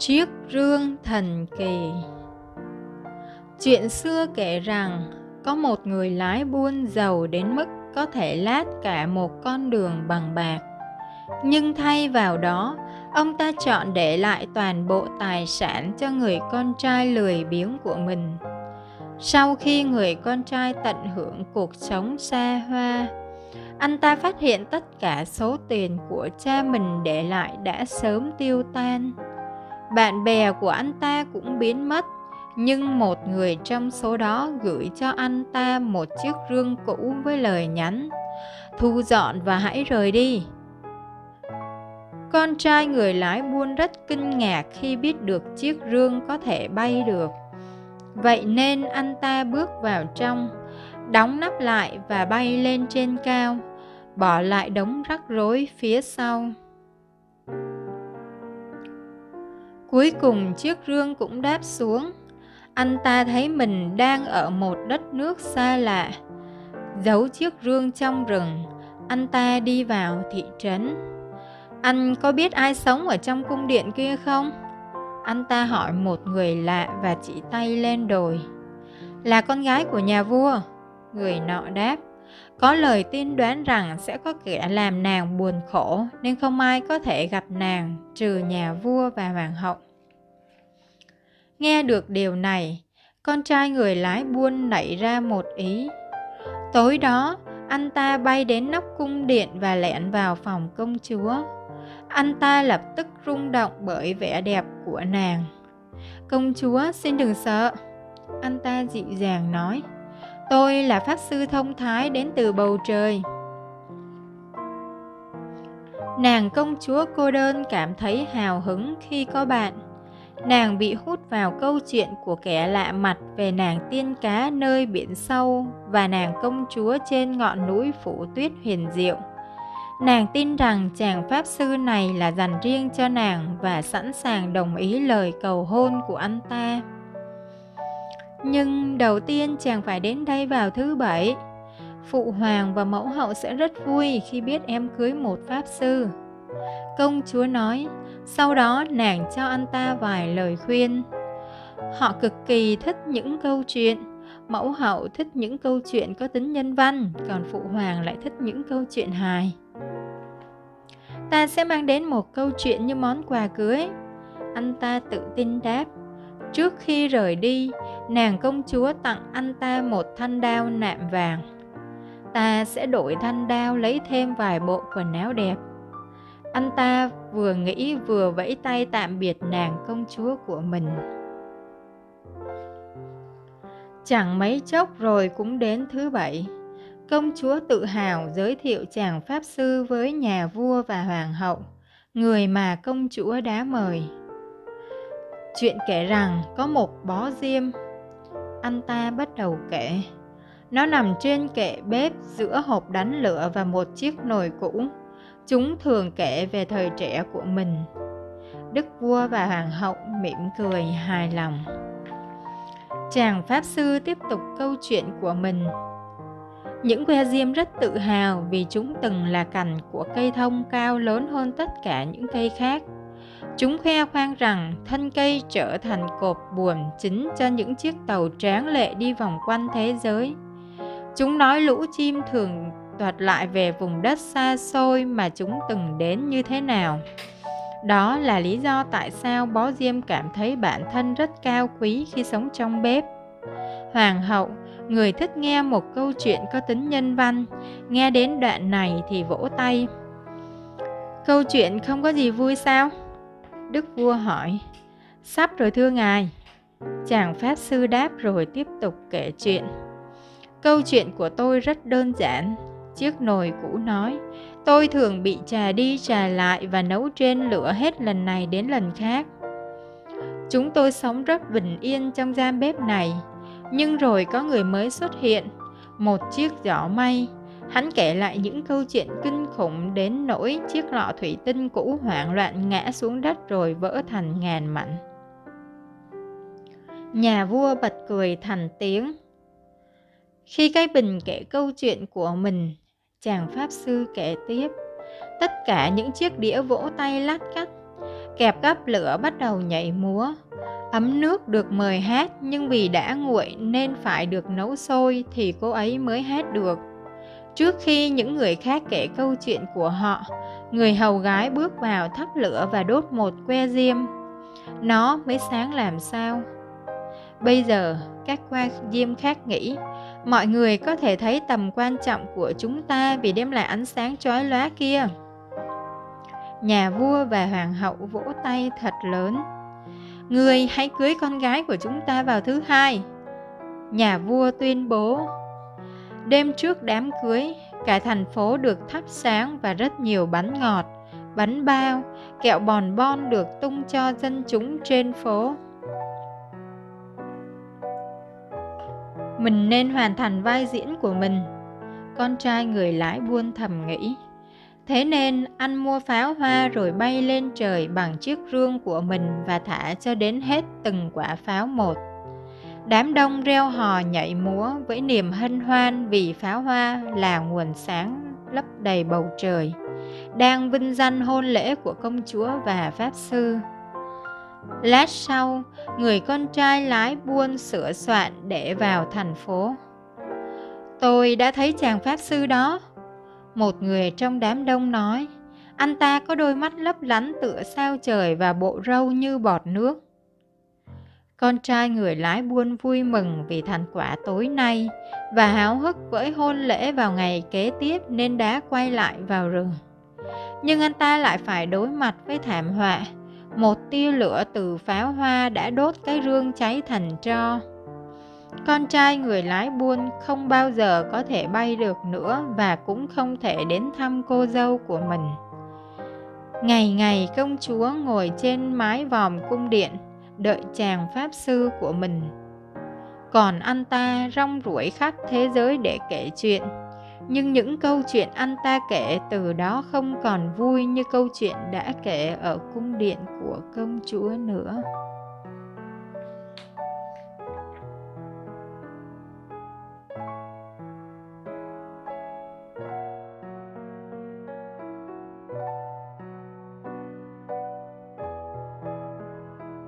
Chiếc rương thần kỳ Chuyện xưa kể rằng có một người lái buôn giàu đến mức có thể lát cả một con đường bằng bạc. Nhưng thay vào đó, ông ta chọn để lại toàn bộ tài sản cho người con trai lười biếng của mình. Sau khi người con trai tận hưởng cuộc sống xa hoa, anh ta phát hiện tất cả số tiền của cha mình để lại đã sớm tiêu tan bạn bè của anh ta cũng biến mất, nhưng một người trong số đó gửi cho anh ta một chiếc rương cũ với lời nhắn, thu dọn và hãy rời đi. Con trai người lái buôn rất kinh ngạc khi biết được chiếc rương có thể bay được. Vậy nên anh ta bước vào trong, đóng nắp lại và bay lên trên cao, bỏ lại đống rắc rối phía sau. Cuối cùng chiếc rương cũng đáp xuống. Anh ta thấy mình đang ở một đất nước xa lạ. Giấu chiếc rương trong rừng, anh ta đi vào thị trấn. Anh có biết ai sống ở trong cung điện kia không? Anh ta hỏi một người lạ và chỉ tay lên đồi. Là con gái của nhà vua. Người nọ đáp. Có lời tin đoán rằng sẽ có kẻ làm nàng buồn khổ nên không ai có thể gặp nàng trừ nhà vua và hoàng hậu. Nghe được điều này, con trai người lái buôn nảy ra một ý. Tối đó, anh ta bay đến nóc cung điện và lẻn vào phòng công chúa. Anh ta lập tức rung động bởi vẻ đẹp của nàng. Công chúa xin đừng sợ. Anh ta dịu dàng nói. Tôi là pháp sư thông thái đến từ bầu trời. Nàng công chúa cô đơn cảm thấy hào hứng khi có bạn. Nàng bị hút vào câu chuyện của kẻ lạ mặt về nàng tiên cá nơi biển sâu và nàng công chúa trên ngọn núi phủ tuyết huyền diệu. Nàng tin rằng chàng pháp sư này là dành riêng cho nàng và sẵn sàng đồng ý lời cầu hôn của anh ta. Nhưng đầu tiên chàng phải đến đây vào thứ bảy. Phụ hoàng và mẫu hậu sẽ rất vui khi biết em cưới một pháp sư. Công chúa nói, sau đó nàng cho anh ta vài lời khuyên. Họ cực kỳ thích những câu chuyện, mẫu hậu thích những câu chuyện có tính nhân văn, còn phụ hoàng lại thích những câu chuyện hài. Ta sẽ mang đến một câu chuyện như món quà cưới. Anh ta tự tin đáp. Trước khi rời đi, nàng công chúa tặng anh ta một thanh đao nạm vàng. Ta sẽ đổi thanh đao lấy thêm vài bộ quần áo đẹp. Anh ta vừa nghĩ vừa vẫy tay tạm biệt nàng công chúa của mình. Chẳng mấy chốc rồi cũng đến thứ bảy. Công chúa tự hào giới thiệu chàng pháp sư với nhà vua và hoàng hậu, người mà công chúa đã mời. Chuyện kể rằng có một bó diêm. Anh ta bắt đầu kể. Nó nằm trên kệ bếp giữa hộp đánh lửa và một chiếc nồi cũ. Chúng thường kể về thời trẻ của mình. Đức vua và hoàng hậu mỉm cười hài lòng. Chàng pháp sư tiếp tục câu chuyện của mình. Những que diêm rất tự hào vì chúng từng là cành của cây thông cao lớn hơn tất cả những cây khác. Chúng khoe khoang rằng thân cây trở thành cột buồm chính cho những chiếc tàu tráng lệ đi vòng quanh thế giới. Chúng nói lũ chim thường toạt lại về vùng đất xa xôi mà chúng từng đến như thế nào. Đó là lý do tại sao bó diêm cảm thấy bản thân rất cao quý khi sống trong bếp. Hoàng hậu, người thích nghe một câu chuyện có tính nhân văn, nghe đến đoạn này thì vỗ tay. Câu chuyện không có gì vui sao? Đức vua hỏi. Sắp rồi thưa ngài. Chàng pháp sư đáp rồi tiếp tục kể chuyện. Câu chuyện của tôi rất đơn giản, Chiếc nồi cũ nói, tôi thường bị trà đi trà lại và nấu trên lửa hết lần này đến lần khác. Chúng tôi sống rất bình yên trong gian bếp này, nhưng rồi có người mới xuất hiện, một chiếc giỏ may. Hắn kể lại những câu chuyện kinh khủng đến nỗi chiếc lọ thủy tinh cũ hoảng loạn ngã xuống đất rồi vỡ thành ngàn mảnh. Nhà vua bật cười thành tiếng. Khi cái bình kể câu chuyện của mình, chàng pháp sư kể tiếp tất cả những chiếc đĩa vỗ tay lát cắt Kẹp gắp lửa bắt đầu nhảy múa. Ấm nước được mời hát nhưng vì đã nguội nên phải được nấu sôi thì cô ấy mới hát được. Trước khi những người khác kể câu chuyện của họ, người hầu gái bước vào thắp lửa và đốt một que diêm. Nó mới sáng làm sao? Bây giờ, các que diêm khác nghĩ, mọi người có thể thấy tầm quan trọng của chúng ta vì đem lại ánh sáng chói lóa kia. Nhà vua và hoàng hậu vỗ tay thật lớn. Người hãy cưới con gái của chúng ta vào thứ hai. Nhà vua tuyên bố. Đêm trước đám cưới, cả thành phố được thắp sáng và rất nhiều bánh ngọt, bánh bao, kẹo bòn bon được tung cho dân chúng trên phố. Mình nên hoàn thành vai diễn của mình. Con trai người lái buôn thầm nghĩ. Thế nên anh mua pháo hoa rồi bay lên trời bằng chiếc rương của mình và thả cho đến hết từng quả pháo một. Đám đông reo hò nhảy múa với niềm hân hoan vì pháo hoa là nguồn sáng lấp đầy bầu trời, đang vinh danh hôn lễ của công chúa và pháp sư. Lát sau, người con trai lái buôn sửa soạn để vào thành phố. Tôi đã thấy chàng pháp sư đó. Một người trong đám đông nói, anh ta có đôi mắt lấp lánh tựa sao trời và bộ râu như bọt nước. Con trai người lái buôn vui mừng vì thành quả tối nay và háo hức với hôn lễ vào ngày kế tiếp nên đã quay lại vào rừng. Nhưng anh ta lại phải đối mặt với thảm họa. Một tia lửa từ pháo hoa đã đốt cái rương cháy thành tro. Con trai người lái buôn không bao giờ có thể bay được nữa và cũng không thể đến thăm cô dâu của mình. Ngày ngày công chúa ngồi trên mái vòm cung điện đợi chàng pháp sư của mình. Còn anh ta rong ruổi khắp thế giới để kể chuyện. Nhưng những câu chuyện anh ta kể từ đó không còn vui như câu chuyện đã kể ở cung điện của công chúa nữa.